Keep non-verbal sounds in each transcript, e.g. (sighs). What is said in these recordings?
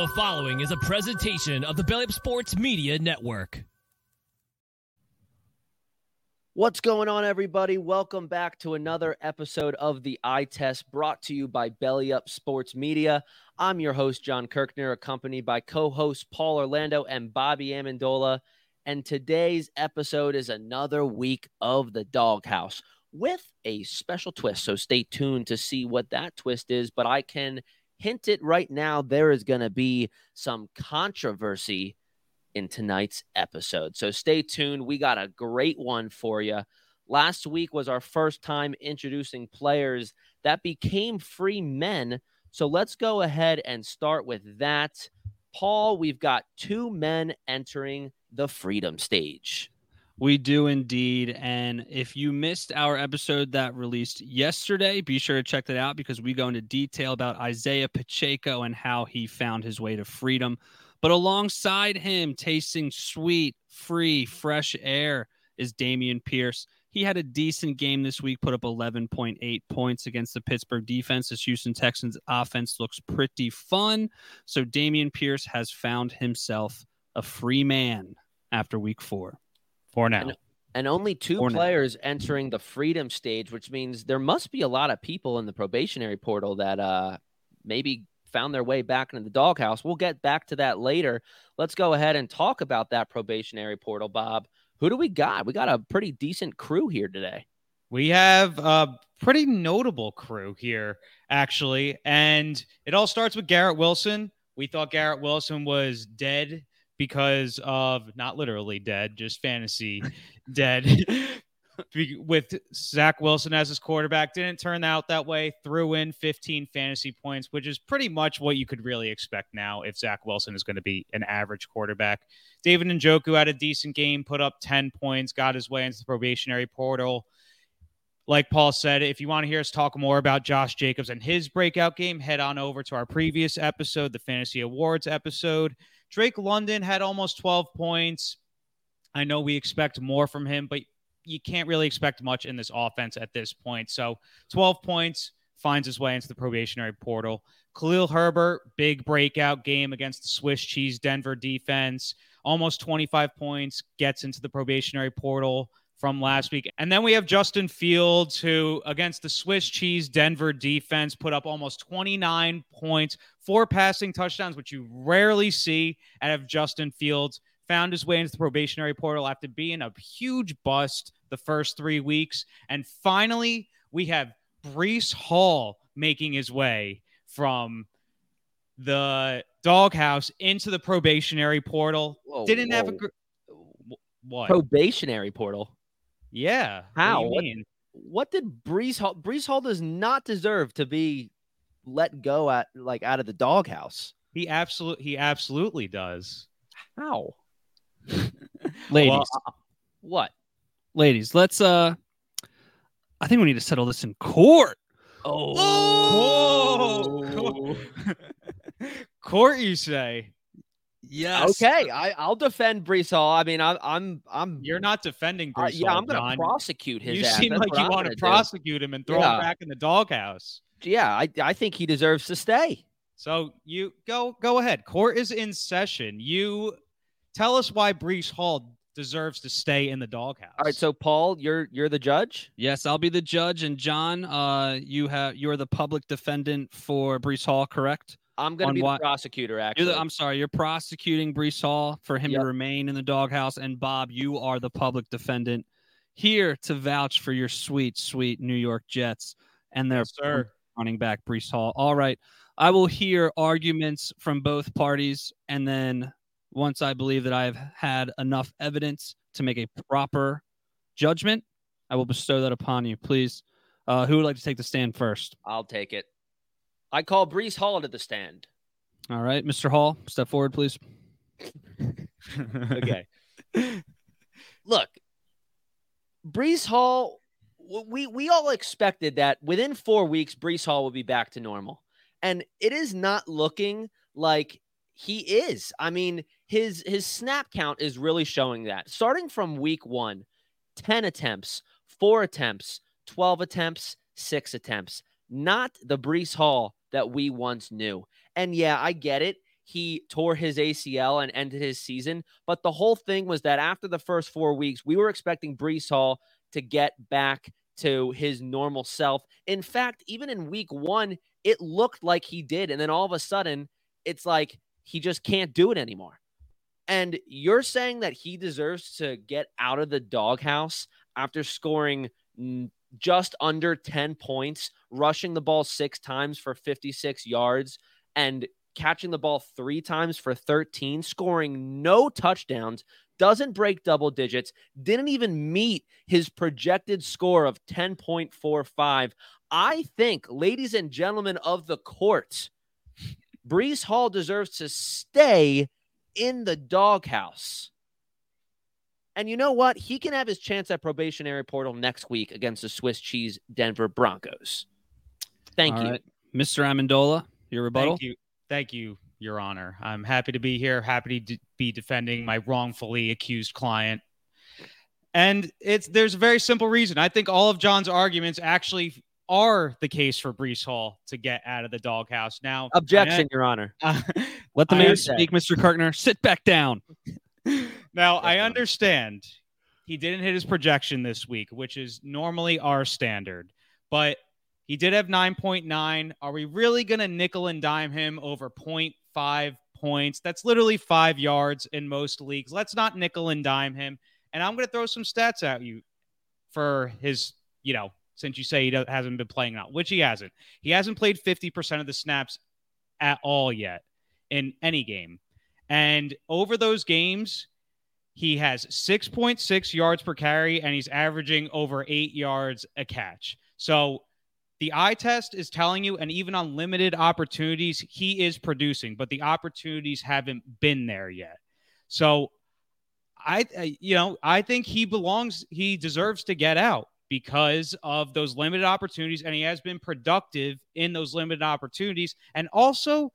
The following is a presentation of the Belly Up Sports Media Network. What's going on, everybody? Welcome back to another episode of the Eye Test brought to you by Belly Up Sports Media. I'm your host, Jon Kirkner, accompanied by co hosts Paul Orlando and Bobby Amendola. And today's episode is another week of the doghouse with a special twist. So stay tuned to see what that twist is. But I can hint it right now there is going to be some controversy in tonight's episode. So stay tuned. We got a great one for you. Last week was our first time introducing players that became free men. So let's go ahead and start with that. Paul, we've got two men entering the freedom stage. We do indeed. And if you missed our episode that released yesterday, be sure to check that out because we go into detail about Isiah Pacheco and how he found his way to freedom. But alongside him, tasting sweet, free, fresh air is Dameon Pierce. He had a decent game this week, put up 11.8 points against the Pittsburgh defense. This Houston Texans offense looks pretty fun. So Dameon Pierce has found himself a free man after week four. For now. And, and only two For now. players entering the freedom stage, which means there must be a lot of people in the probationary portal that uh maybe found their way back into the doghouse. We'll get back to that later. Let's go ahead and talk about that probationary portal, Bob. Who do we got? We got a pretty decent crew here today. We have a pretty notable crew here, actually. And it all starts with Garrett Wilson. We thought Garrett Wilson was dead because of not literally dead, just fantasy (laughs) dead. (laughs) With Zach Wilson as his quarterback, didn't turn out that way. Threw in 15 fantasy points, which is pretty much what you could really expect now if Zach Wilson is going to be an average quarterback. David Njoku had a decent game, put up 10 points, got his way into the probationary portal like Paul said, if you want to hear us talk more about Josh Jacobs and his breakout game, head on over to our previous episode, the Fantasy Awards episode. Drake London had almost 12 points. I know we expect more from him, but you can't really expect much in this offense at this point. So 12 points finds his way into the probationary portal. Khalil Herbert, big breakout game against the Swiss cheese Denver defense. Almost 25 points, gets into the probationary portal from last week. And then we have Justin Fields, who against the Swiss cheese Denver defense put up almost 29 points, four passing touchdowns, which you rarely see out of Justin Fields. Found his way into the probationary portal after being a huge bust the first three weeks. And finally, we have Breece Hall making his way from the doghouse into the probationary portal. Whoa, Didn't have a gr- what? Probationary portal. Yeah. How? What, What- What did Breece Hall? Breece Hall does not deserve to be let go at like out of the doghouse. He absolutely he absolutely does. How? (laughs) Ladies, Well, What? ladies, let's uh I think we need to settle this in court. Oh! (laughs) Court, you say? Yes. Okay, I, I'll defend Breece Hall. I mean, I'm I'm I'm You're not defending uh, Breece yeah, Hall, I'm gonna Jon. prosecute his You ass. seem That's like you I'm want gonna to do. prosecute him and throw Yeah. him back in the doghouse. Yeah, I I think he deserves to stay. So you go go ahead. Court is in session. You tell us why Breece Hall deserves to stay in the doghouse. All right, so Paul, you're you're the judge. Yes, I'll be the judge, and Jon, uh, you have you are the public defendant for Breece Hall, correct? I'm gonna On be what? the prosecutor. You're Actually, the, I'm sorry, you're prosecuting Breece Hall for him Yep. to remain in the doghouse, and Bob, you are the public defendant here to vouch for your sweet, sweet New York Jets and their Yes, sir. running back Breece Hall. All right, I will hear arguments from both parties, and then once I believe that I have had enough evidence to make a proper judgment, I will bestow that upon you. Please, uh, who would like to take the stand first? I'll take it. I call Breece Hall to the stand. All right, Mr. Hall, step forward, please. (laughs) Okay. Look, Breece Hall, we we all expected that within four weeks, Breece Hall will be back to normal, and it is not looking like he is. I mean, his his snap count is really showing that. Starting from week one, ten attempts, four attempts, twelve attempts, six attempts. Not the Breece Hall that we once knew. And yeah, I get it. he tore his ACL and ended his season. But the whole thing was that after the first four weeks, we were expecting Breece Hall to get back to his normal self. In fact, even in week one, it looked like he did. And then all of a sudden, it's like he just can't do it anymore. And you're saying that he deserves to get out of the doghouse after scoring just under 10 points, rushing the ball six times for 56 yards, and catching the ball three times for 13, scoring no touchdowns, doesn't break double digits, didn't even meet his projected score of 10.45. I think, ladies and gentlemen of the court, Breece Hall deserves to stay in the doghouse. And you know what? He can have his chance at probationary portal next week against the Swiss cheese Denver Broncos. Thank All you. right. Mr. Amendola, your rebuttal. Thank you. Thank you, Your Honor. I'm happy to be here, happy to be defending my wrongfully accused client. And it's there's a very simple reason. I think all of Jon's arguments actually are the case for Breece Hall to get out of the doghouse. Now, Objection, Your Honor. I, (laughs) Let the I man understand. speak, Mr. Kirkner. Sit back down. Now I understand he didn't hit his projection this week, which is normally our standard, but he did have 9.9. Are we really going to nickel and dime him over 0.5 points? That's literally five yards in most leagues. Let's not nickel and dime him. And I'm going to throw some stats at you for his, you know, since you say he hasn't been playing out, which he hasn't. He hasn't played 50% of the snaps at all yet in any game. And over those games, he has 6.6 yards per carry and he's averaging over eight yards a catch. So the eye test is telling you, and even on limited opportunities, he is producing, but the opportunities haven't been there yet. So I, you know, I think he belongs, he deserves to get out because of those limited opportunities, and he has been productive in those limited opportunities. And also,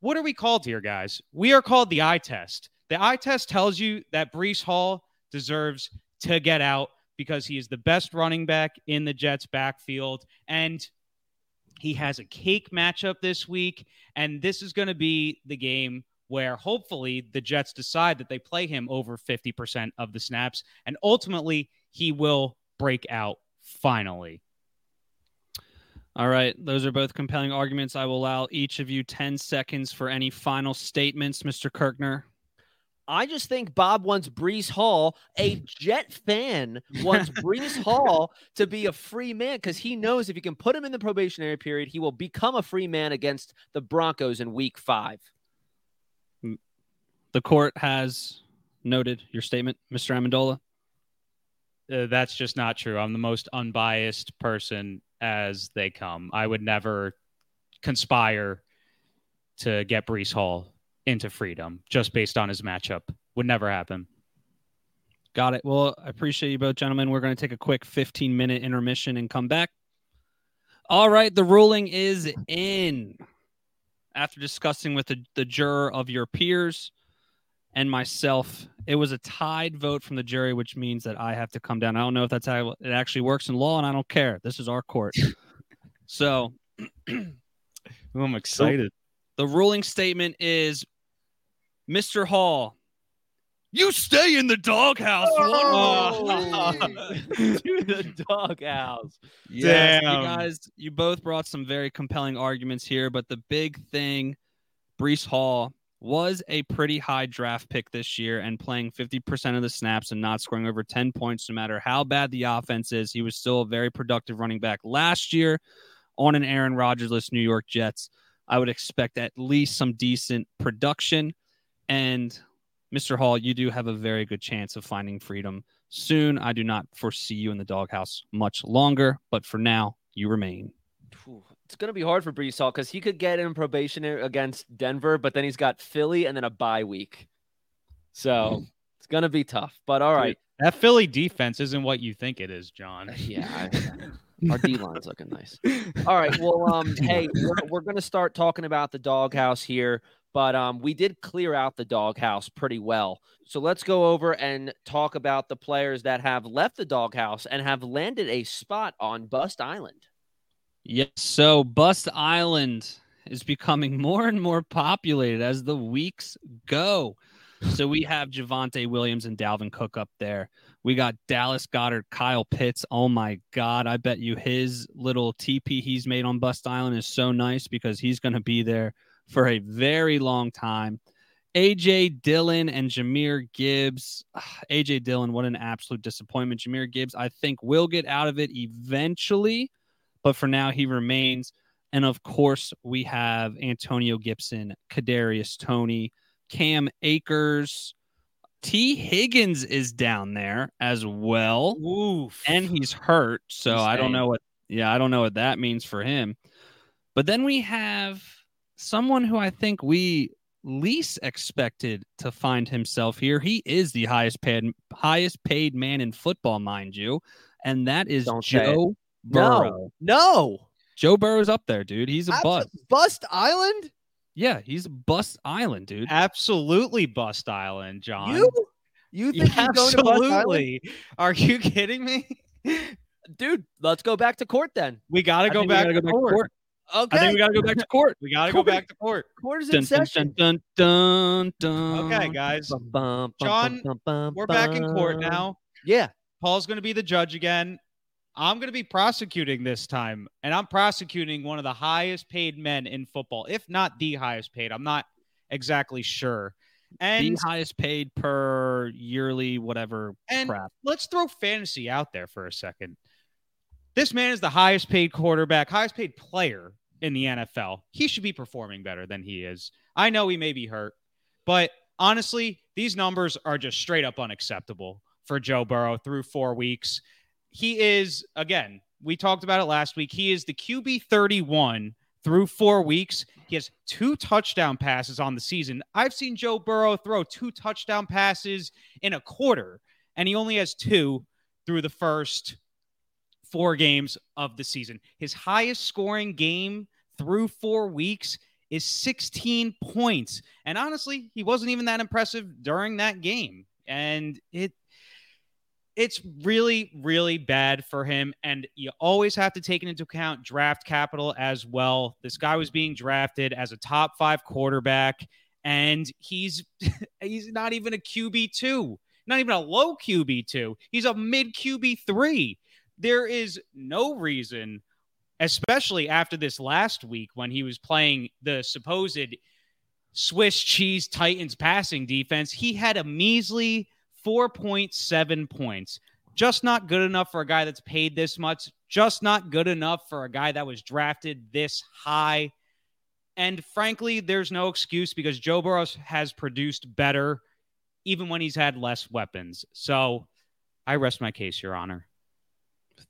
what are we called here, guys? We are called the eye test. The eye test tells you that Breece Hall deserves to get out because he is the best running back in the Jets backfield. And he has a cake matchup this week. And this is going to be the game where hopefully the Jets decide that they play him over 50% of the snaps. And ultimately, he will break out finally. All right. Those are both compelling arguments. I will allow each of you 10 seconds for any final statements, Mr. Kirkner. I just think Bob wants Breece Hall, a Jet fan, wants Breece Hall to be a free man because he knows if you can put him in the probationary period, he will become a free man against the Broncos in week five. The court has noted your statement, Mr. Amendola. Uh, that's just not true. I'm the most unbiased person as they come. I would never conspire to get Breece Hall into freedom just based on his matchup. Would never happen. Got it. Well, I appreciate you both, gentlemen. We're going to take a quick 15 minute intermission and come back. All right. The ruling is in. After discussing with the, the juror of your peers and myself, it was a tied vote from the jury, which means that I have to come down. I don't know if that's how it actually works in law, and I don't care. This is our court. so (clears throat) I'm excited. the ruling statement is Mr. Hall, you stay in the doghouse. Oh, (laughs) to the doghouse. Yes, Damn. you guys, you both brought some very compelling arguments here, but the big thing, Breece Hall was a pretty high draft pick this year and playing 50% of the snaps and not scoring over 10 points, no matter how bad the offense is. He was still a very productive running back last year on an Aaron Rodgers-less New York Jets. I would expect at least some decent production. And Mr. Hall, you do have a very good chance of finding freedom soon. I do not foresee you in the doghouse much longer, but for now, you remain. It's going to be hard for Breece Hall because he could get in probation against Denver, but then he's got Philly and then a bye week. So it's going to be tough. But all right. That Philly defense isn't what you think it is, Jon. (laughs) Yeah. I- Our D line's looking nice. All right. Well, um, (laughs) hey, we're, we're going to start talking about the doghouse here, but um, we did clear out the doghouse pretty well. So let's go over and talk about the players that have left the doghouse and have landed a spot on Bust Island. Yes. So Bust Island is becoming (laughs) more and more populated as the weeks go. So we have Javonte Williams and Dalvin Cook up there. We got Dallas Goedert, Kyle Pitts. Oh my God. I bet you his little TP he's made on Bust Island is so nice because he's going to be there for a very long time. AJ Dillon and Jahmyr Gibbs. (sighs) AJ Dillon, what an absolute disappointment. Jahmyr Gibbs, I think, will get out of it eventually, but for now, he remains. And of course, we have Antonio Gibson, Kadarius Toney, Cam Akers. Tee Higgins is down there as well. Oof. And he's hurt. So I don't know what, yeah, I don't know what that means for him. But then we have someone who I think we least expected to find himself here. He is the highest paid highest paid man in football, mind you, and that is Don't. Joe Burrow. no. Joe Burrow's up there, dude. He's a Abs- bust. Bust Island? Yeah, he's a bust island, dude. Absolutely Bust Island, Jon. You? You think he's going to Bust Absolutely. Are you kidding me? Dude, let's go back to court then. We got to go back gotta to go back to court. Court. Okay. I think we got to go back to court. We got to go back to court. court is in Dun, dun, session. dun, dun, dun, Okay, guys. Jon, bum, bum, We're back in court now. Yeah. Paul's going to be the judge again. I'm going to be prosecuting this time, and I'm prosecuting one of the highest paid men in football, if not the highest paid. I'm not exactly sure. And the highest paid per yearly whatever and crap. let's throw fantasy out there for a second. This man is the highest paid quarterback, highest paid player in the NFL. He should be performing better than he is. I know he may be hurt, but honestly, these numbers are just straight up unacceptable for Joe Burrow through four weeks. He is, again, we talked about it last week. He is the QB 31 through four weeks. He has two touchdown passes on the season. I've seen Joe Burrow throw two touchdown passes in a quarter, and he only has two through the first four games of the season. His highest scoring game through four weeks is 16 points. And honestly, he wasn't even that impressive during that game. And it it's really, really bad for him. And you always have to take into account draft capital as well. This guy was being drafted as a top five quarterback, and he's (laughs) he's not even a QB two, not even a low QB two. He's a mid QB three. There is no reason, especially after this last week when he was playing the supposed Swiss cheese Titans passing defense, he had a measly 4.7 points. Just not good enough for a guy that's paid this much. Just not good enough for a guy that was drafted this high. And frankly, there's no excuse because Joe Burrow has produced better even when he's had less weapons. So I rest my case, Your Honor.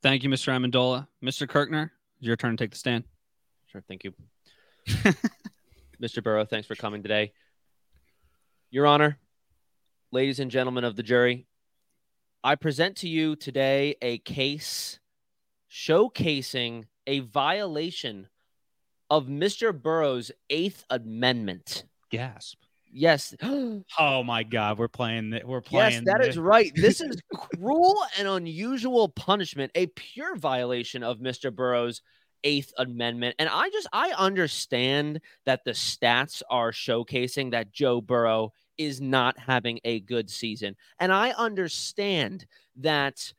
Thank you, Mr. Amendola. Mr. Kirkner, it's your turn to take the stand. Sure. Thank you. (laughs) Mr. Burrow, thanks for coming today. Your Honor, ladies and gentlemen of the jury, I present to you today a case showcasing a violation of Mr. Burrow's Eighth Amendment. Gasp. Yes. (gasps) Oh my God, we're playing. We're playing. Yes, that is right. (laughs) This is cruel and unusual punishment, a pure violation of Mr. Burrow's Eighth Amendment. And I just, I understand that the stats are showcasing that Joe Burrow is not having a good season. And I understand that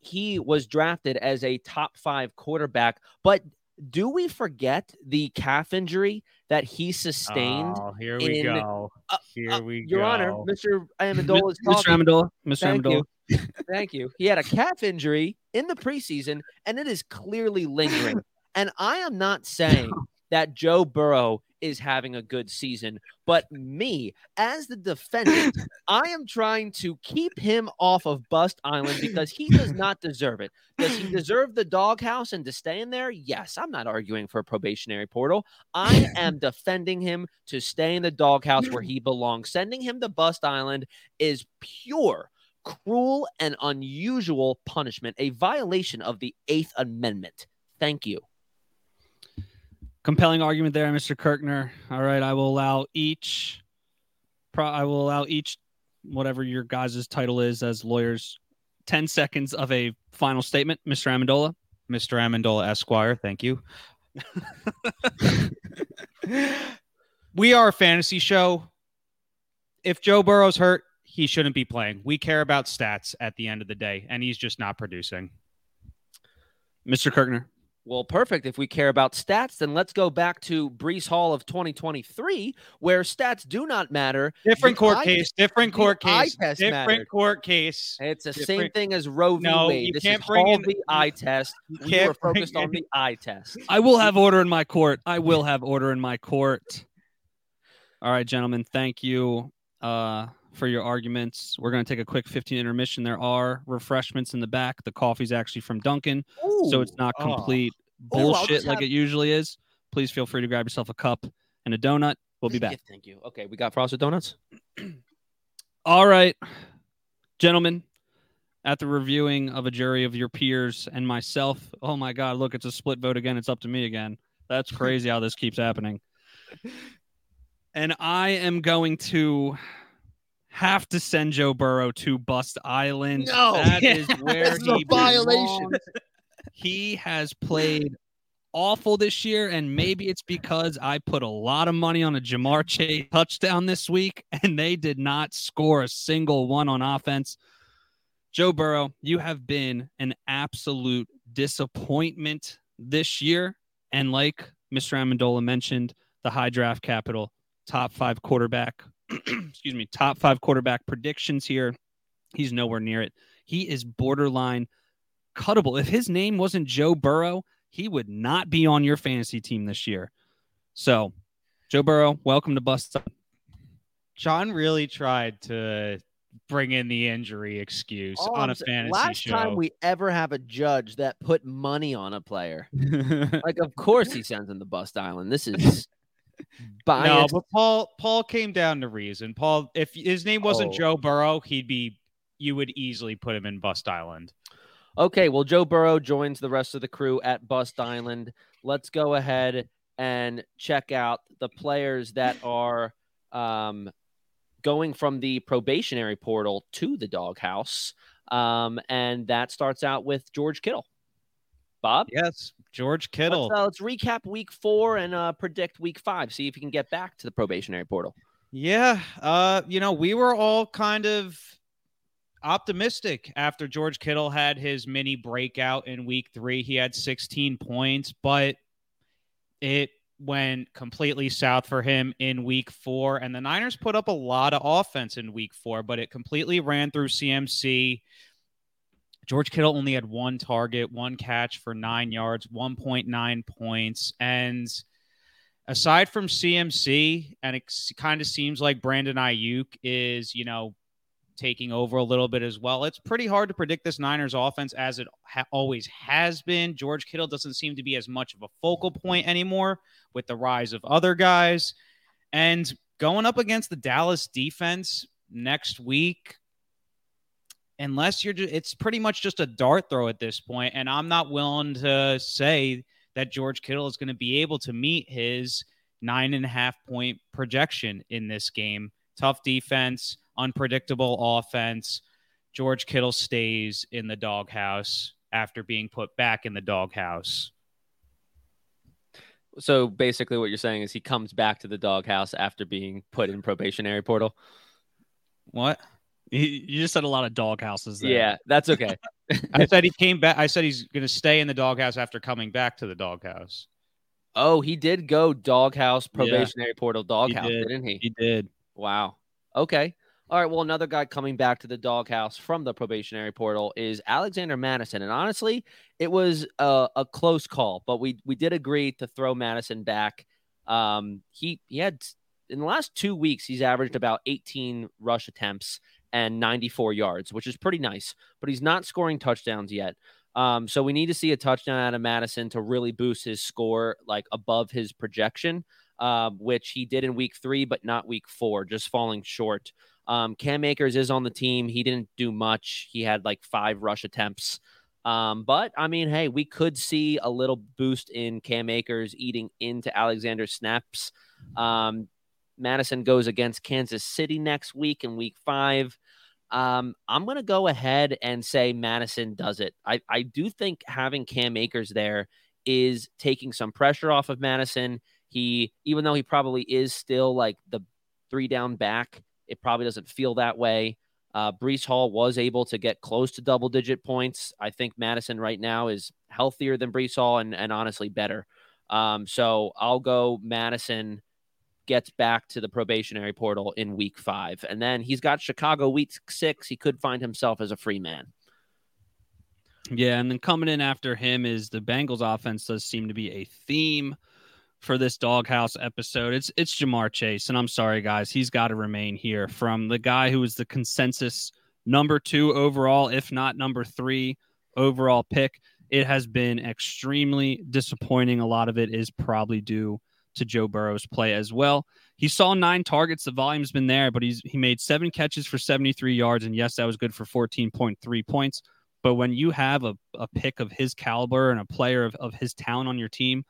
he was drafted as a top five quarterback. But do we forget the calf injury that he sustained? Oh, here we in- go. uh, Here Uh, we Your go. Honor, Mr. Amendola is Mr. talking. Amendola. Mr. Thank Amendola. you. (laughs) (laughs) Thank you. He had a calf injury in the preseason, and it is clearly lingering. and I am not saying (laughs) that Joe Burrow is having a good season, but me, as the defendant, (laughs) I am trying to keep him off of Bust Island (laughs) because he does not deserve it. Does he deserve the doghouse and to stay in there? Yes. I'm not arguing for a probationary portal. I am (laughs) defending him to stay in the doghouse where he belongs. Sending him to Bust Island is pure cruel and unusual punishment, a violation of the Eighth Amendment. Thank you. Compelling argument there, Mr. Kirkner. All right, I will allow each. Pro, I will allow each, whatever your guys' title is as lawyers, ten seconds of a final statement, Mr. Amendola. Mr. Amendola Esquire, thank you. (laughs) we are a fantasy show. If Joe Burrow's hurt, he shouldn't be playing. We care about stats at the end of the day, and he's just not producing. Mr. Kirkner. Well, perfect. If we care about stats, then let's go back to Breece Hall of 2023, where stats do not matter. Different The court eye- case. Different court the eye case. test Different mattered. court case. It's the same thing as Roe v. No, Wade. you This can't is bring Hall in- v. eye test. We can't were focused bring on the eye test. I will have order in my court. I will have order in my court. All right, gentlemen. Thank you uh, for your arguments. We're going to take a quick 15 intermission. There are refreshments in the back. The coffee's actually from Dunkin', so it's not complete Ooh, I'll bullshit just like have- it usually is. Please feel free to grab yourself a cup and a donut. We'll be back. you, Thank you. Okay, we got frosted donuts. (clears throat) All right, gentlemen. At the reviewing of a jury of your peers and myself, oh my God, look, it's a split vote again. It's up to me again. That's (laughs) crazy how this keeps happening. And I am going to have to send Joe Burrow to Bust Island. No. (laughs) that is where That's he violation. He has played awful this year, and maybe it's because I put a lot of money on a Ja'Marr Chase touchdown this week, and they did not score a single one on offense. Joe Burrow, you have been an absolute disappointment this year. And like Mr. Amendola mentioned, the high draft capital, top five quarterback, (clears throat) excuse me, top five quarterback predictions here. He's nowhere near it. He is borderline cuttable. If his name wasn't Joe Burrow, he would not be on your fantasy team this year. So, Joe Burrow, welcome to Bust. Up. Jon really tried to bring in the injury excuse All on I'm a sa- fantasy Last show. time we ever have a judge that put money on a player, like of course he sends him to Bust Island. This is (laughs) no, but Paul Paul came down to reason. Paul, if his name wasn't Oh. Joe Burrow, he'd be you would easily put him in Bust Island. Okay, well, Joe Burrow joins the rest of the crew at Bust Island. Let's go ahead and check out the players that are um, going from the probationary portal to the doghouse. Um, and that starts out with George Kittle. Bob? Yes, George Kittle. Let's, uh, let's recap week four and uh, predict week five. See if you can get back to the probationary portal. Yeah, uh, you know, we were all kind of optimistic after George Kittle had his mini breakout in week three. He had 16 points, but it went completely south for him in week four. And the Niners put up a lot of offense in week four, but it completely ran through CMC. George Kittle only had one target, one catch for nine yards, 1.9 points. And aside from CMC, and it kind of seems like Brandon Aiyuk is, you know, taking over a little bit as well. It's pretty hard to predict this Niners offense as it ha- always has been. George Kittle doesn't seem to be as much of a focal point anymore with the rise of other guys. And going up against the Dallas defense next week, unless you're just, it's pretty much just a dart throw at this point, And I'm not willing to say that George Kittle is going to be able to meet his nine and a half point projection in this game. Tough defense, unpredictable offense. George Kittle stays in the doghouse after being put back in the doghouse. So basically, what you're saying is he comes back to the doghouse after being put in probationary portal. What? You you just said a lot of dog houses there. Yeah, that's okay. (laughs) I said he came back. I said he's going to stay in the doghouse after coming back to the doghouse. Oh, he did go doghouse, Yeah. probationary portal, doghouse, did. did. not he? He did. Wow. Okay. All right. Well, another guy coming back to the doghouse from the probationary portal is Alexander Mattison, and honestly, it was a, a close call, but we we did agree to throw Mattison back. Um, he he had in the last two weeks he's averaged about 18 rush attempts and 94 yards, which is pretty nice, but he's not scoring touchdowns yet. Um, so we need to see a touchdown out of Mattison to really boost his score like above his projection, uh, which he did in week three, but not week four, just falling short. Um, Cam Akers is on the team. He didn't do much. He had like five rush attempts. Um, but I mean, hey, we could see a little boost in Cam Akers eating into Alexander snaps. Um, Mattison goes against Kansas City next week in week five. Um, I'm going to go ahead and say Mattison does it. I, I do think having Cam Akers there is taking some pressure off of Mattison. He, even though he probably is still like the three down back, it probably doesn't feel that way. Uh, Breece Hall was able to get close to double digit points. I think Mattison right now is healthier than Breece Hall and, and honestly better. Um, so I'll go Mattison gets back to the probationary portal in week five. And then he's got Chicago week six. He could find himself as a free man. Yeah, and then coming in after him is the Bengals offense does seem to be a theme for this doghouse episode. It's it's Ja'Marr Chase, and I'm sorry guys, he's got to remain here. From the guy who was the consensus number two overall, if not number three overall pick, it has been extremely disappointing. A lot of it is probably due to Joe Burrow's play as well. He saw nine targets. The volume's been there, but he's he made seven catches for 73 yards, and yes, that was good for 14.3 points. But when you have a, a pick of his caliber and a player of, of his talent on your team,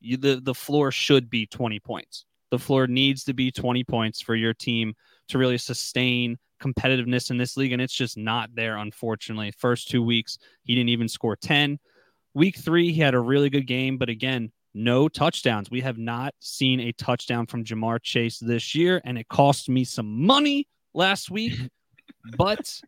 you, the, the floor should be 20 points. The floor needs to be 20 points for your team to really sustain competitiveness in this league. And it's just not there, unfortunately. First two weeks, he didn't even score 10. Week three, he had a really good game, but again, no touchdowns. We have not seen a touchdown from Ja'Marr Chase this year, and it cost me some money last week. (laughs) but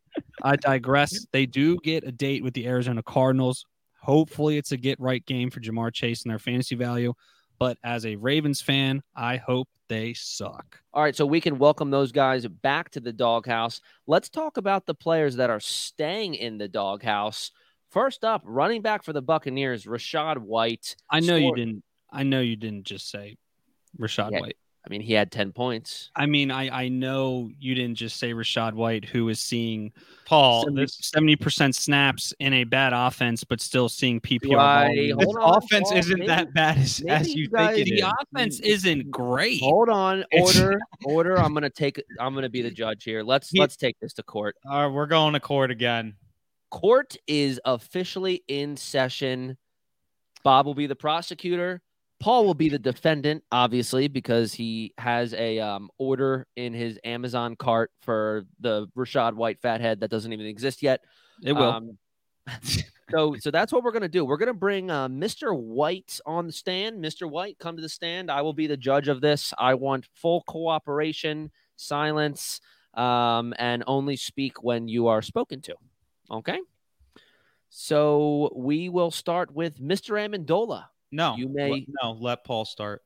I digress. They do get a date with the Arizona Cardinals. Hopefully, it's a get right game for Ja'Marr Chase and their fantasy value. But as a Ravens fan, I hope they suck. All right, so we can welcome those guys back to the doghouse. Let's talk about the players that are staying in the doghouse. First up, running back for the Buccaneers, Rachaad White. I know you didn't. I know you didn't just say Rachaad Yeah. White. I mean, he had 10 points. I mean, I I know you didn't just say Rachaad White, who is seeing Paul, seventy percent snaps in a bad offense, but still seeing PPR. Do I- this Hold on, offense Paul, isn't maybe- that bad as, as you you guys- think it The is. offense isn't great. Hold on, order, order. I'm gonna take. I'm gonna be the judge here. Let's He- let's take this to court. All right, we're going to court again. Court is officially in session. Bob will be the prosecutor. Paul will be the defendant, obviously, because he has a um, order in his Amazon cart for the Rachaad White fathead that doesn't even exist yet. It will. Um, so, so that's what we're gonna do. We're gonna bring uh, Mr. White on the stand. Mr. White, come to the stand. I will be the judge of this. I want full cooperation, silence, um, and only speak when you are spoken to. Okay. So we will start with Mr. Amendola. No, You may- let- no. Let Paul start.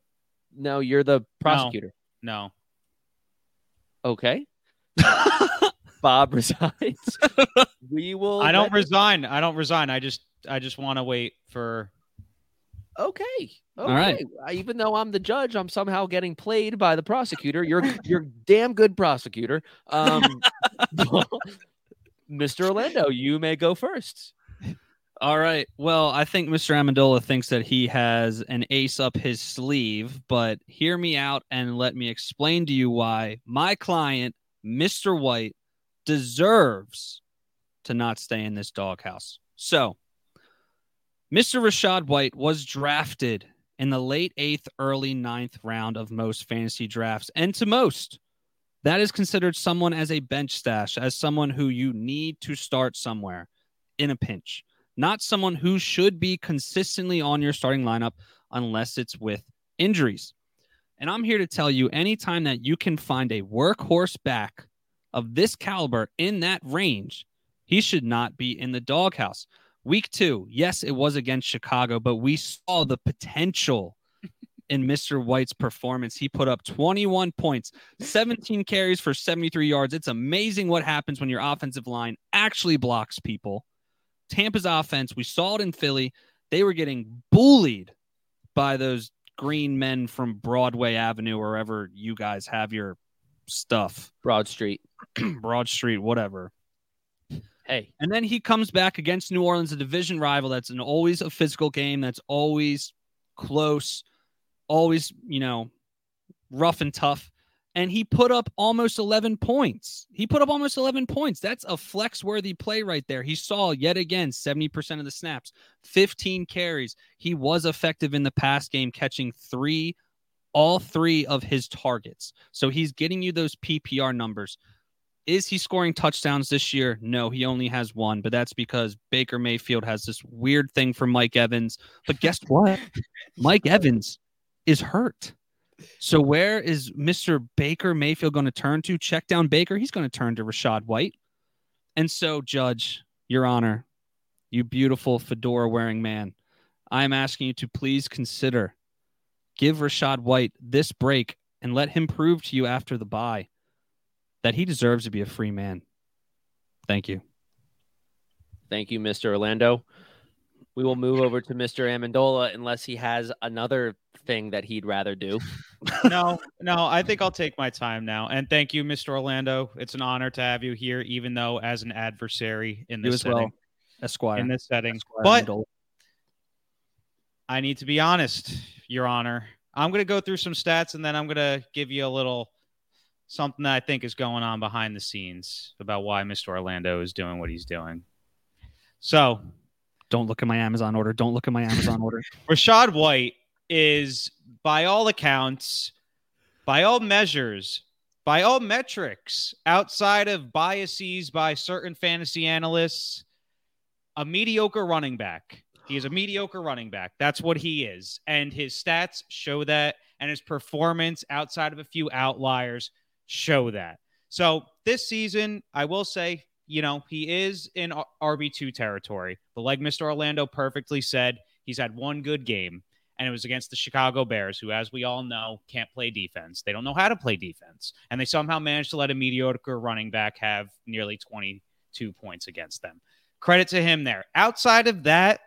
No, you're the prosecutor. No, Okay. (laughs) Bob resigns. (laughs) we will. I don't let- resign. I don't resign. I just, I just want to wait for. Okay. Okay. right. I- Even though I'm the judge, I'm somehow getting played by the prosecutor. You're you're damn good prosecutor. Um, (laughs) Mr. Orlando, you may go first. All right. Well, I think Mr. Amendola thinks that he has an ace up his sleeve, but hear me out and let me explain to you why my client, Mr. White, deserves to not stay in this doghouse. So, Mr. Rachaad White was drafted in the late eighth, early ninth round of most fantasy drafts. And to most, that is considered someone as a bench stash, as someone who you need to start somewhere in a pinch not someone who should be consistently on your starting lineup unless it's with injuries. And I'm here to tell you anytime that you can find a workhorse back of this caliber in that range, he should not be in the doghouse. Week two, yes, it was against Chicago, but we saw the potential in Mr. White's performance. He put up 21 points, 17 carries for 73 yards. It's amazing what happens when your offensive line actually blocks people. Tampa's offense, we saw it in Philly. They were getting bullied by those green men from Broadway Avenue, wherever you guys have your stuff, Broad Street. (clears throat) Broad Street, whatever. Hey, And then he comes back against New Orleans, a division rival. That's an always a physical game. That's always close, always, you know, rough and tough. And he put up almost 11 points. He put up almost 11 points. That's a flex worthy play right there. He saw yet again 70% of the snaps, 15 carries. He was effective in the pass game, catching three, all three of his targets. So he's getting you those PPR numbers. Is he scoring touchdowns this year? No, he only has one, but that's because Baker Mayfield has this weird thing for Mike Evans. But guess (laughs) what? Mike Evans is hurt. So where is Mr. Baker Mayfield going to turn to? Check down Baker. He's going to turn to Rachaad White. And so, Judge, Your Honor, you beautiful fedora wearing man, I'm asking you to please consider give Rachaad White this break and let him prove to you after the bye that he deserves to be a free man. Thank you. Thank you, Mr. Orlando. We will move over to Mr. Amendola unless he has another thing that he'd rather do. no, no, I think I'll take my time now. And thank you, Mr. Orlando. It's an honor to have you here, even though as an adversary in You this as setting. well, Esquire. in this setting. Esquire But Amendola. I need to be honest, Your Honor. I'm going to go through some stats and then I'm going to give you a little something that I think is going on behind the scenes about why Mr. Orlando is doing what he's doing. So, don't look at my Amazon order. Don't look at my Amazon order. (laughs) Rachaad White is, by all accounts, by all measures, by all metrics, outside of biases by certain fantasy analysts, a mediocre running back. He is a mediocre running back. That's what he is. And his stats show that. And his performance outside of a few outliers show that. So this season, I will say, you know, he is in RB2 territory. But like Mr. Orlando perfectly said, he's had one good game, and it was against the Chicago Bears, who, as we all know, can't play defense. They don't know how to play defense. And they somehow managed to let a mediocre running back have nearly 22 points against them. Credit to him there. Outside of that,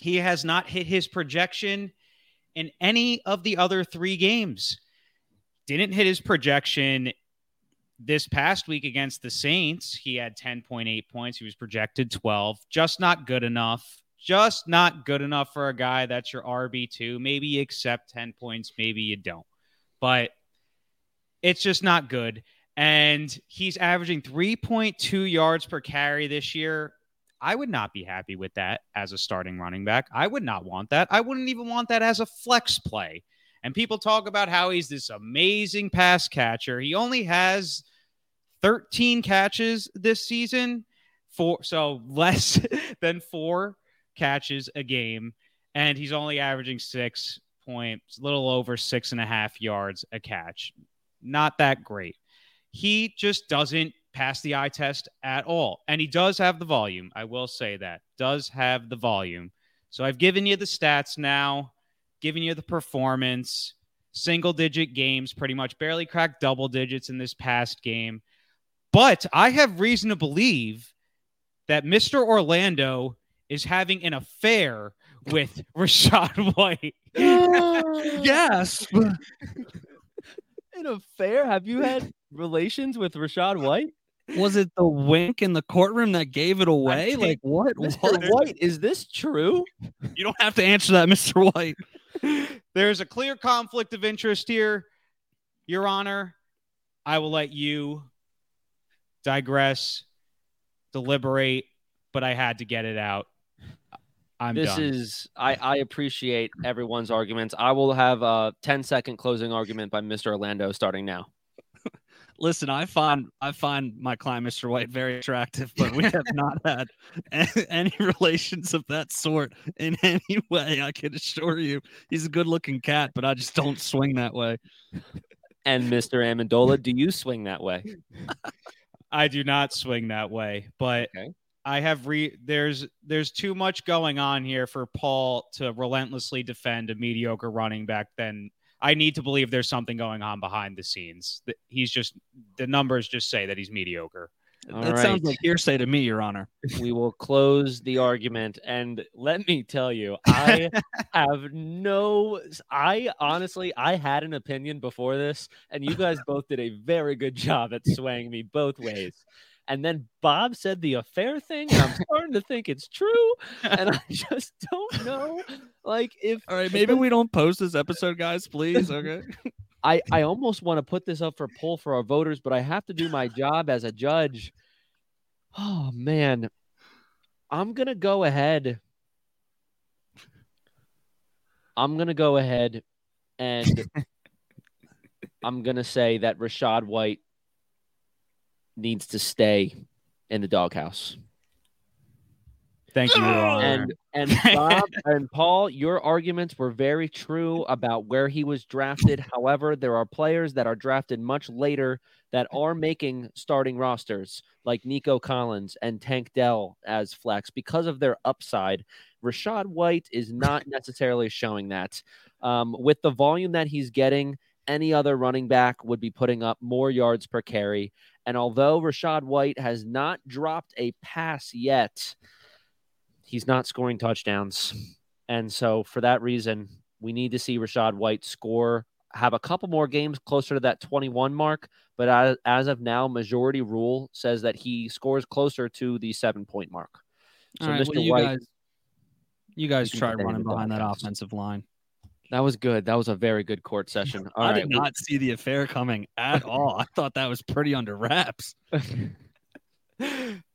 he has not hit his projection in any of the other three games. Didn't hit his projection this past week against the Saints. He had 10.8 points. He was projected 12. Just not good enough. Just not good enough for a guy that's your RB2. Maybe you accept 10 points, maybe you don't. But it's just not good. And he's averaging 3.2 yards per carry this year. I would not be happy with that as a starting running back. I would not want that. I wouldn't even want that as a flex play. And people talk about how he's this amazing pass catcher. He only has 13 catches this season, for so (laughs) less than four catches a game, and he's only averaging six points, a little over six and a half yards a catch. Not that great. He just doesn't pass the eye test at all. And he does have the volume. I will say that. Does have the volume. So I've given you the stats now, given you the performance, single digit games, pretty much barely cracked double digits in this past game. But I have reason to believe that Mr. Orlando is having an affair with (laughs) Rachaad White. (gasps) yes. In a fair, have you had relations with Rachaad White? Was it the wink in the courtroom that gave it away? Like what? Mr. what? White, is this true? You don't have to answer that, Mr. White. (laughs) There's a clear conflict of interest here, Your Honor. I will let you digress, deliberate, but I had to get it out. I'm this done. is I, I appreciate (clears throat) everyone's arguments. I will have a 10 second closing argument by Mr. Orlando starting now. (laughs) Listen, I find I find my client, Mr. White, very attractive, but we have (laughs) not had any relations of that sort in any way. I can assure you, he's a good-looking cat, but I just don't swing that way. And Mr. Amendola, do you swing that way? (laughs) I do not swing that way, but Okay. I have re there's there's too much going on here for Paul to relentlessly defend a mediocre running back. Then I need to believe there's something going on behind the scenes. That He's just the numbers just say that he's mediocre. All that sounds right. like hearsay to me, Your Honor. (laughs) we will close the argument and let me tell you i (laughs) have no i honestly i had an opinion before this and you guys both did a very good job at swaying me both ways and then bob said the affair thing and i'm (laughs) starting to think it's true and i (laughs) just don't know like if All right, maybe we don't post this episode, guys, please. Okay. (laughs) I, I almost want to put this up for poll for our voters, but I have to do my job as a judge. Oh man. I'm gonna go ahead. I'm gonna go ahead and I'm gonna say that Rachaad White needs to stay in the doghouse. Thank you. And and (laughs) Bob and Paul, your arguments were very true about where he was drafted. However, there are players that are drafted much later that are making starting rosters, like Nico Collins and Tank Dell as flex because of their upside. Rachaad White is not (laughs) necessarily showing that. Um, with the volume that he's getting, any other running back would be putting up more yards per carry. And although Rachaad White has not dropped a pass yet, he's not scoring touchdowns. And so for that reason, we need to see Rachaad White score, have a couple more games closer to that 21 mark. But as, as of now, majority rule says that he scores closer to the seven point mark. So right, Mr. well, you White, guys, you guys can try running behind that doghouse. offensive line. That was good. That was a very good court session. All I right. did not see the affair coming at all. I thought that was pretty under wraps. (laughs)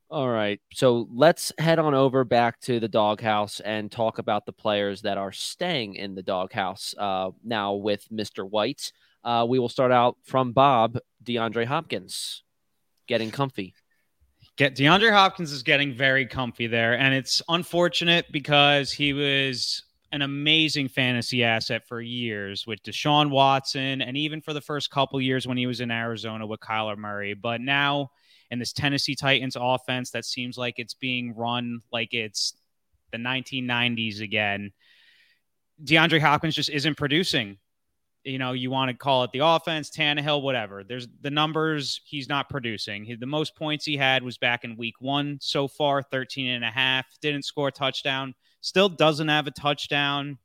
All right. So let's head on over back to the doghouse and talk about the players that are staying in the doghouse uh, now with Mr. White. Uh, we will start out from Bob, DeAndre Hopkins, getting comfy. Get DeAndre Hopkins is getting very comfy there, and it's unfortunate because he was an amazing fantasy asset for years with Deshaun Watson, and even for the first couple years when he was in Arizona with Kyler Murray. But now in this Tennessee Titans offense, that seems like it's being run like it's the 1990s again. DeAndre Hopkins just isn't producing. You know, you want to call it the offense, Tannehill, whatever. There's the numbers, he's not producing. He, the most points he had was back in week one so far, 13 and a half. Didn't score a touchdown. Still doesn't have a touchdown.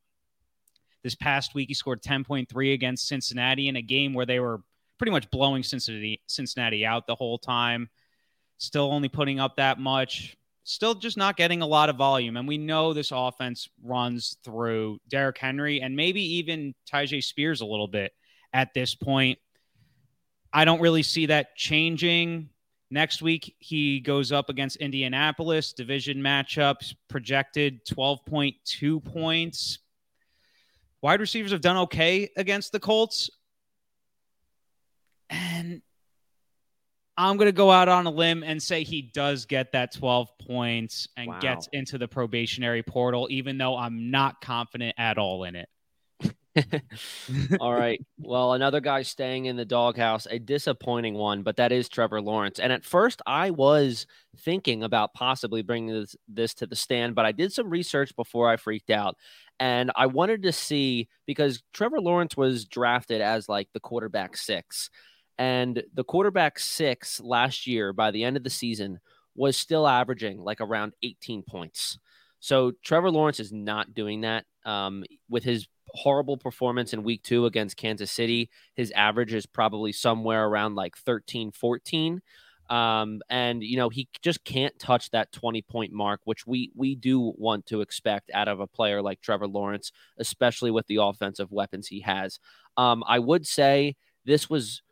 This past week, he scored 10.3 against Cincinnati in a game where they were pretty much blowing Cincinnati, Cincinnati out the whole time. Still only putting up that much still just not getting a lot of volume. And we know this offense runs through Derrick Henry and maybe even Tyjae Spears a little bit at this point. I don't really see that changing. Next week, he goes up against Indianapolis, division matchups, projected 12.2 points. Wide receivers have done okay against the Colts. And I'm going to go out on a limb and say he does get that 12 points and Wow. gets into the probationary portal, even though I'm not confident at all in it. (laughs) All right. Well, another guy staying in the doghouse, a disappointing one, but that is Trevor Lawrence. And at first, I was thinking about possibly bringing this, this to the stand, but I did some research before I freaked out. And I wanted to see because Trevor Lawrence was drafted as like the quarterback six. And the quarterback six last year, by the end of the season, was still averaging like around 18 points. So Trevor Lawrence is not doing that. Um, with his horrible performance in week two against Kansas City, his average is probably somewhere around like 13, 14. Um, and you know, he just can't touch that 20 point mark, which we we do want to expect out of a player like Trevor Lawrence, especially with the offensive weapons he has. Um, I would say this was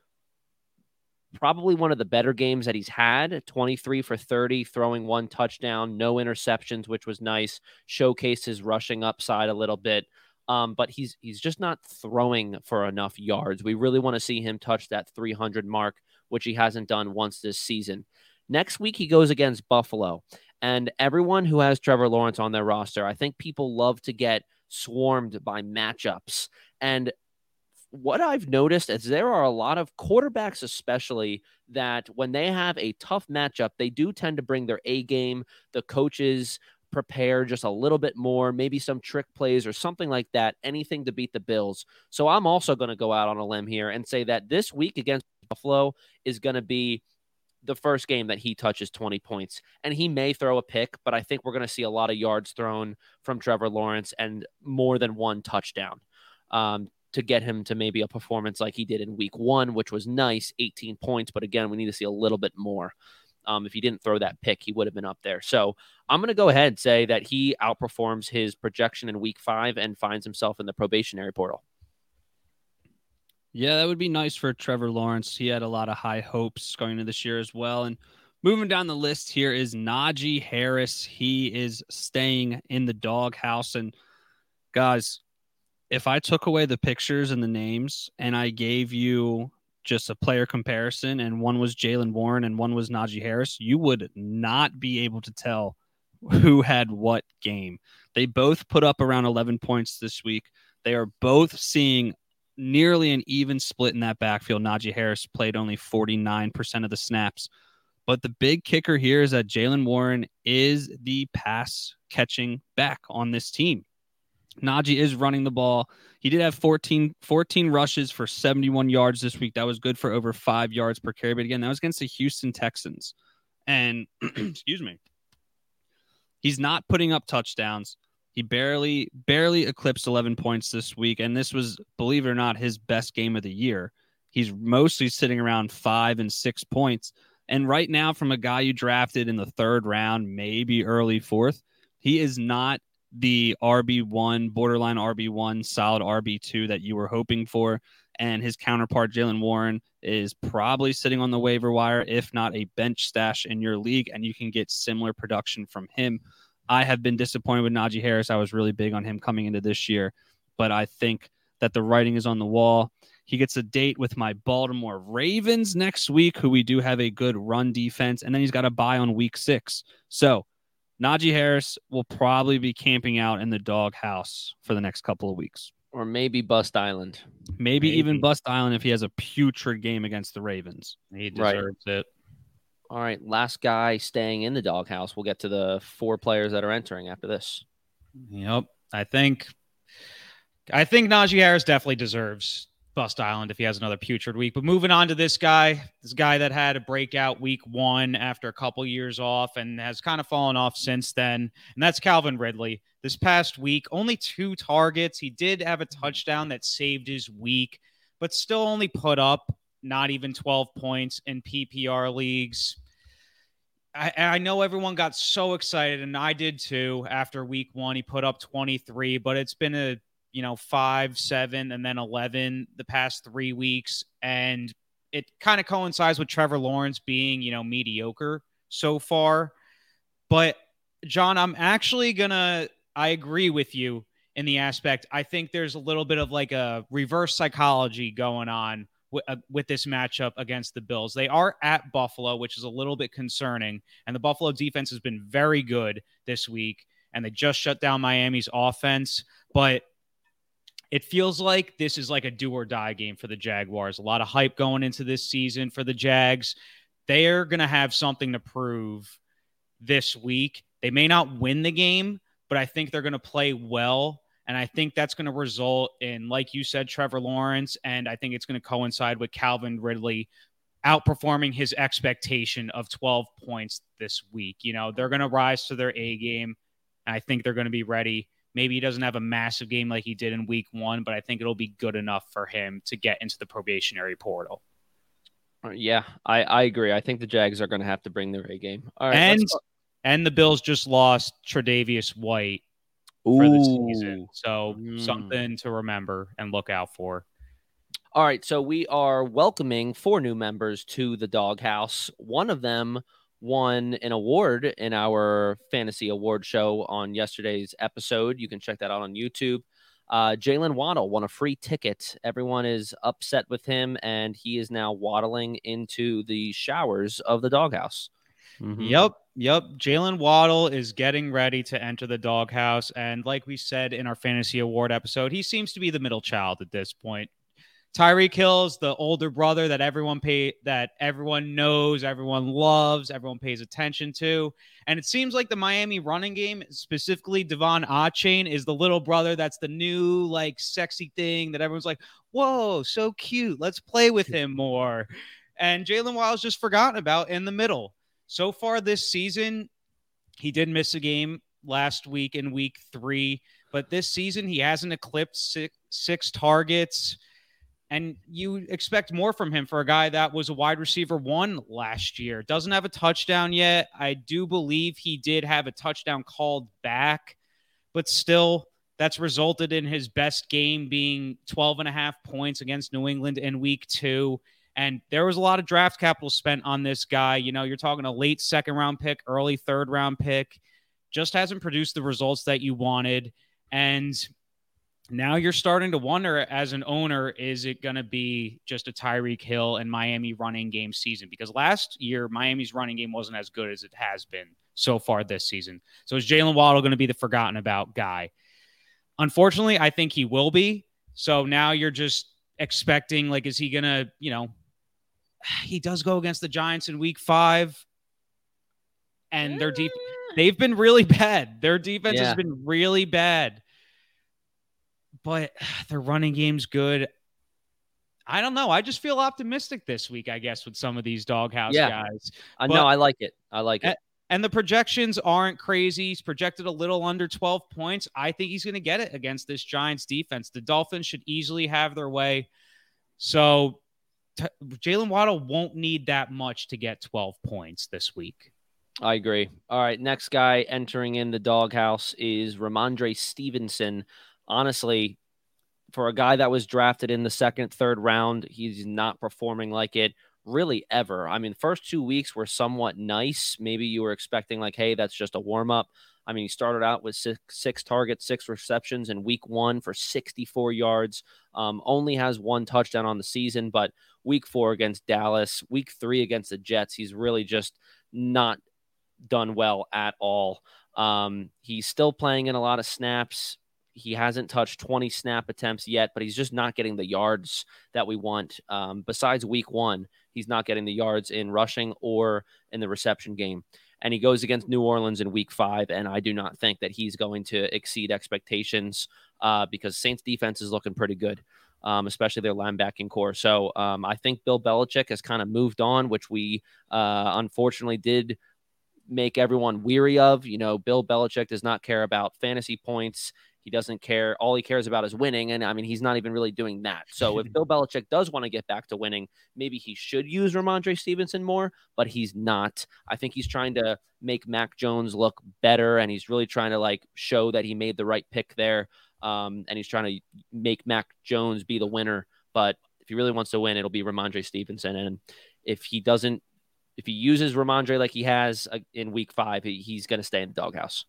probably one of the better games that he's had 23 for 30 throwing one touchdown no interceptions which was nice showcased his rushing upside a little bit um, but he's he's just not throwing for enough yards we really want to see him touch that 300 mark which he hasn't done once this season next week he goes against buffalo and everyone who has trevor lawrence on their roster i think people love to get swarmed by matchups and what I've noticed is there are a lot of quarterbacks, especially that when they have a tough matchup, they do tend to bring their A game. The coaches prepare just a little bit more, maybe some trick plays or something like that, anything to beat the Bills. So I'm also going to go out on a limb here and say that this week against Buffalo is going to be the first game that he touches 20 points. And he may throw a pick, but I think we're going to see a lot of yards thrown from Trevor Lawrence and more than one touchdown. Um, to get him to maybe a performance like he did in week one, which was nice, 18 points. But again, we need to see a little bit more. Um, if he didn't throw that pick, he would have been up there. So I'm going to go ahead and say that he outperforms his projection in week five and finds himself in the probationary portal. Yeah, that would be nice for Trevor Lawrence. He had a lot of high hopes going into this year as well. And moving down the list here is Najee Harris. He is staying in the doghouse. And guys, if I took away the pictures and the names and I gave you just a player comparison and one was Jaylen Warren and one was Najee Harris, you would not be able to tell who had what game. They both put up around 11 points this week. They are both seeing nearly an even split in that backfield. Najee Harris played only 49% of the snaps. But the big kicker here is that Jaylen Warren is the pass catching back on this team. Najee is running the ball. He did have 14, 14 rushes for 71 yards this week. That was good for over five yards per carry. But again, that was against the Houston Texans. And (clears throat) excuse me, he's not putting up touchdowns. He barely, barely eclipsed 11 points this week. And this was, believe it or not, his best game of the year. He's mostly sitting around five and six points. And right now, from a guy you drafted in the third round, maybe early fourth, he is not the RB1, borderline RB1, solid RB2 that you were hoping for. And his counterpart, Jaylen Warren, is probably sitting on the waiver wire, if not a bench stash in your league. And you can get similar production from him. I have been disappointed with Najee Harris. I was really big on him coming into this year, but I think that the writing is on the wall. He gets a date with my Baltimore Ravens next week, who we do have a good run defense. And then he's got a bye on week six. So Najee Harris will probably be camping out in the doghouse for the next couple of weeks. Or maybe Bust Island. Maybe, Maybe. even Bust Island if he has a putrid game against the Ravens. He Right. deserves it. All right, last guy staying in the doghouse. We'll get to the four players that are entering after this. Yep. I think I think Najee Harris definitely deserves Bust Island if he has another putrid week. But moving on to this guy, this guy that had a breakout week one after a couple years off and has kind of fallen off since then. And that's Calvin Ridley. This past week, only two targets. He did have a touchdown that saved his week, but still only put up not even 12 points in PPR leagues. I, I know everyone got so excited, and I did too. After week one, he put up 23, but it's been a you know five, seven, and then 11 the past three weeks, and it kind of coincides with Trevor Lawrence being you know mediocre so far. But Jon, I'm actually gonna. I agree with you in the aspect. I think there's a little bit of like a reverse psychology going on with, uh, with this matchup against the Bills. They are at Buffalo, which is a little bit concerning. And the Buffalo defense has been very good this week, and they just shut down Miami's offense. But it feels like this is like a do or die game for the Jaguars. A lot of hype going into this season for the Jags. They're going to have something to prove this week. They may not win the game, but I think they're going to play well. And I think that's going to result in, like you said, Trevor Lawrence. And I think it's going to coincide with Calvin Ridley outperforming his expectation of 12 points this week. You know, they're going to rise to their A game. And I think they're going to be ready. Maybe he doesn't have a massive game like he did in week one, but I think it'll be good enough for him to get into the probationary portal. Yeah, I, I agree. I think the Jags are going to have to bring their A game. All right, and and the Bills just lost Tre'Davious White for the season. So Mm. something to remember and look out for. All right, so we are welcoming four new members to the doghouse. One of them won an award in our fantasy award show on yesterday's episode. You can check that out on YouTube. Uh, Jalen Waddle won a free ticket. Everyone is upset with him, and he is now waddling into the showers of the doghouse. Mhm. Yep. Yep. Jalen Waddle is getting ready to enter the doghouse. And like we said in our fantasy award episode, he seems to be the middle child at this point. Tyreek Hill's the older brother that everyone pay that everyone knows, everyone loves, everyone pays attention to. And it seems like the Miami running game, specifically De'Von Achane, is the little brother that's the new like sexy thing that everyone's like, whoa, so cute. Let's play with him more. And Jalen Waddle's just forgotten about in the middle. So far this season, he did miss a game last week in week three, but this season he hasn't eclipsed six, six targets. And you expect more from him for a guy that was a wide receiver one last year. Doesn't have a touchdown yet. I do believe he did have a touchdown called back, but still, that's resulted in his best game being 12 and a half points against New England in week two. And there was a lot of draft capital spent on this guy. You know, you're talking a late second round pick, early third round pick, just hasn't produced the results that you wanted. And now you're starting to wonder as an owner, is it going to be just a Tyreek Hill and Miami running game season? Because last year, Miami's running game wasn't as good as it has been so far this season. So is Jalen Waddle going to be the forgotten about guy? Unfortunately, I think he will be. So now you're just expecting, like, is he going to, you know, (sighs) he does go against the Giants in week five and their deep mm. they've been really (laughs) bad. Their defense Yeah. has been really bad. But (sighs) their running game's good. I don't know. I just feel optimistic this week, I guess, with some of these doghouse Yeah. guys. I know. I like it. I like it. And the projections aren't crazy. He's projected a little under 12 points. I think he's going to get it against this Giants defense. The Dolphins should easily have their way. So t- Jalen Waddle won't need that much to get 12 points this week. I agree. All right, next guy entering in the doghouse is Rhamondre Stevenson. Honestly, for a guy that was drafted in the second, third round, he's not performing like it really ever. I mean, first two weeks were somewhat nice. Maybe you were expecting like, hey, that's just a warm up. I mean, he started out with six, six targets, six receptions in week one for 64 yards. Um, only has one touchdown on the season, but week four against Dallas, week three against the Jets, he's really just not done well at all. Um, he's still playing in a lot of snaps. He hasn't touched 20 snap attempts yet, but he's just not getting the yards that we want. Um, besides week one, he's not getting the yards in rushing or in the reception game. And he goes against New Orleans in week five. And I do not think that he's going to exceed expectations uh, because Saints defense is looking pretty good. Um, especially their linebacking core. So um, I think Bill Belichick has kind of moved on, which we uh, unfortunately did make everyone weary of. You know, Bill Belichick does not care about fantasy points. He doesn't care. All he cares about is winning. And I mean, he's not even really doing that. So if (laughs) Bill Belichick does want to get back to winning, maybe he should use Rhamondre Stevenson more, but he's not. I think he's trying to make Mac Jones look better. And he's really trying to like show that he made the right pick there. Um, and he's trying to make Mac Jones be the winner. But if he really wants to win, it'll be Rhamondre Stevenson. And if he doesn't, if he uses Rhamondre like he has uh, in week five, he's going to stay in the doghouse.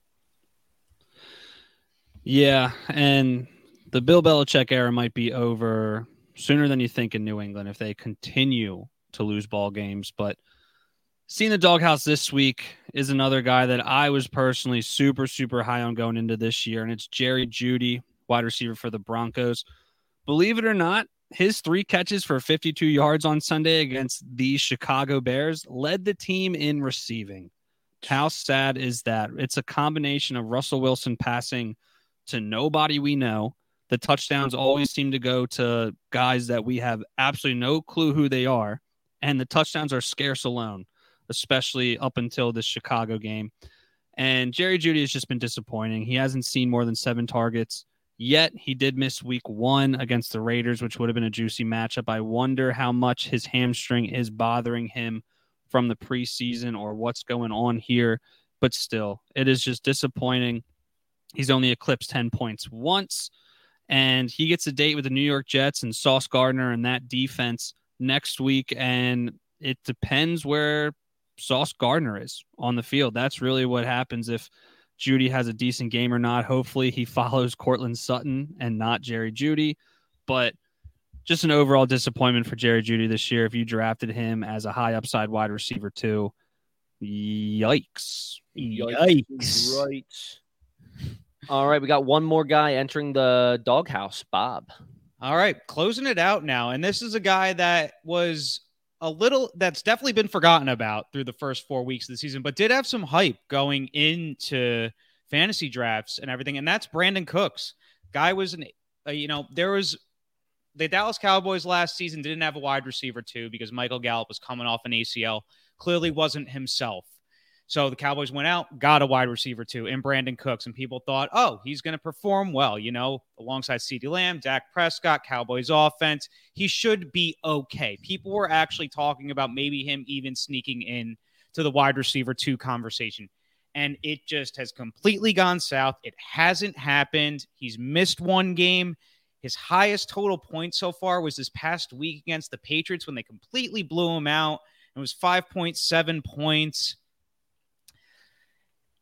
Yeah, and the Bill Belichick era might be over sooner than you think in New England if they continue to lose ball games. But seeing the doghouse this week is another guy that I was personally super, super high on going into this year, and it's Jerry Jeudy, wide receiver for the Broncos. Believe it or not, his three catches for 52 yards on Sunday against the Chicago Bears led the team in receiving. How sad is that? It's a combination of Russell Wilson passing to nobody we know. The touchdowns always seem to go to guys that we have absolutely no clue who they are. And the touchdowns are scarce alone, especially up until this Chicago game. And Jerry Jeudy has just been disappointing. He hasn't seen more than seven targets yet. He did miss week one against the Raiders, which would have been a juicy matchup. I wonder how much his hamstring is bothering him from the preseason or what's going on here. But still, it is just disappointing. He's only eclipsed 10 points once, and he gets a date with the New York Jets and Sauce Gardner and that defense next week. And it depends where Sauce Gardner is on the field. That's really what happens if Jeudy has a decent game or not. Hopefully, he (laughs) follows Courtland Sutton and not Jerry Jeudy. But just an overall disappointment for Jerry Jeudy this year. If you drafted him as a high upside wide receiver, too, yikes. Yikes. Right. All right, we got one more guy entering the doghouse. Bob. All right, closing it out now. And this is a guy that was a little that's definitely been forgotten about through the first four weeks of the season, but did have some hype going into fantasy drafts and everything. And that's Brandin Cooks. Guy was an, uh, you know, there was the Dallas Cowboys last season didn't have a wide receiver too because Michael Gallup was coming off an ACL. Clearly wasn't himself. So the Cowboys went out, got a wide receiver too in Brandin Cooks, and people thought, oh, he's going to perform well, you know, alongside CeeDee Lamb, Dak Prescott, Cowboys offense. He should be okay. People were actually talking about maybe him even sneaking in to the wide receiver two conversation. And it just has completely gone south. It hasn't happened. He's missed one game. His highest total point so far was this past week against the Patriots when they completely blew him out. It was 5.7 points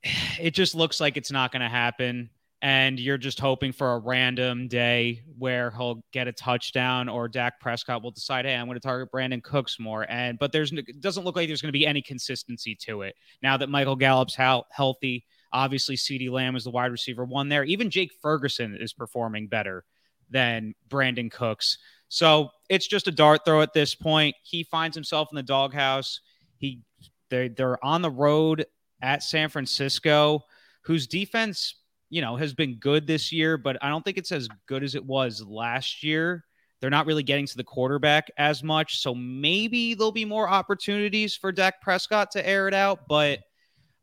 (sighs) it just looks like it's not going to happen. and you're just hoping for a random day where he'll get a touchdown or Dak Prescott will decide, hey, I'm going to target Brandin Cooks more. And but there's it doesn't look like there's going to be any consistency to it now that Michael Gallup's how healthy. Obviously, CeeDee Lamb is the wide receiver one there. Even Jake Ferguson is performing better than Brandin Cooks. So it's just a dart throw at this point. He finds himself in the doghouse. He they they're on the road at San Francisco, whose defense you know, has been good this year, but I don't think it's as good as it was last year. They're not really getting to the quarterback as much. So maybe there'll be more opportunities for Dak Prescott to air it out, but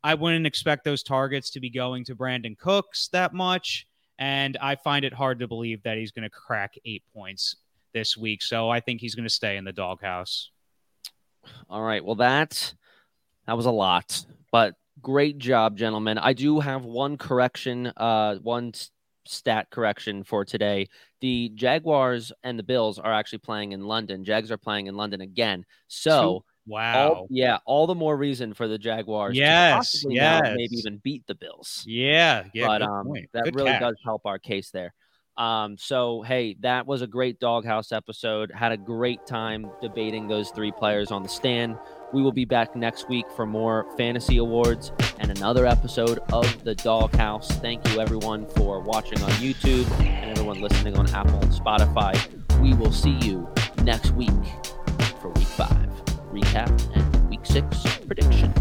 I wouldn't expect those targets to be going to Brandin Cooks that much. And I find it hard to believe that he's going to crack eight points this week. So I think he's going to stay in the doghouse. All right. Well, that that was a lot, but Great job, gentlemen. I do have one correction, uh, one stat correction for today. The Jaguars and the Bills are actually playing in London. Jags are playing in London again. So, wow. All, yeah, all the more reason for the Jaguars yes, to yes. maybe even beat the Bills. Yeah, yeah. But um, that good really catch. does help our case there. Um, so hey, that was a great doghouse episode. Had a great time debating those three players on the stand. We will be back next week for more fantasy awards and another episode of the Doghouse. Thank you everyone for watching on YouTube and everyone listening on Apple and Spotify. We will see you next week for week five recap and week six prediction.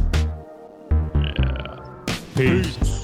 Peace.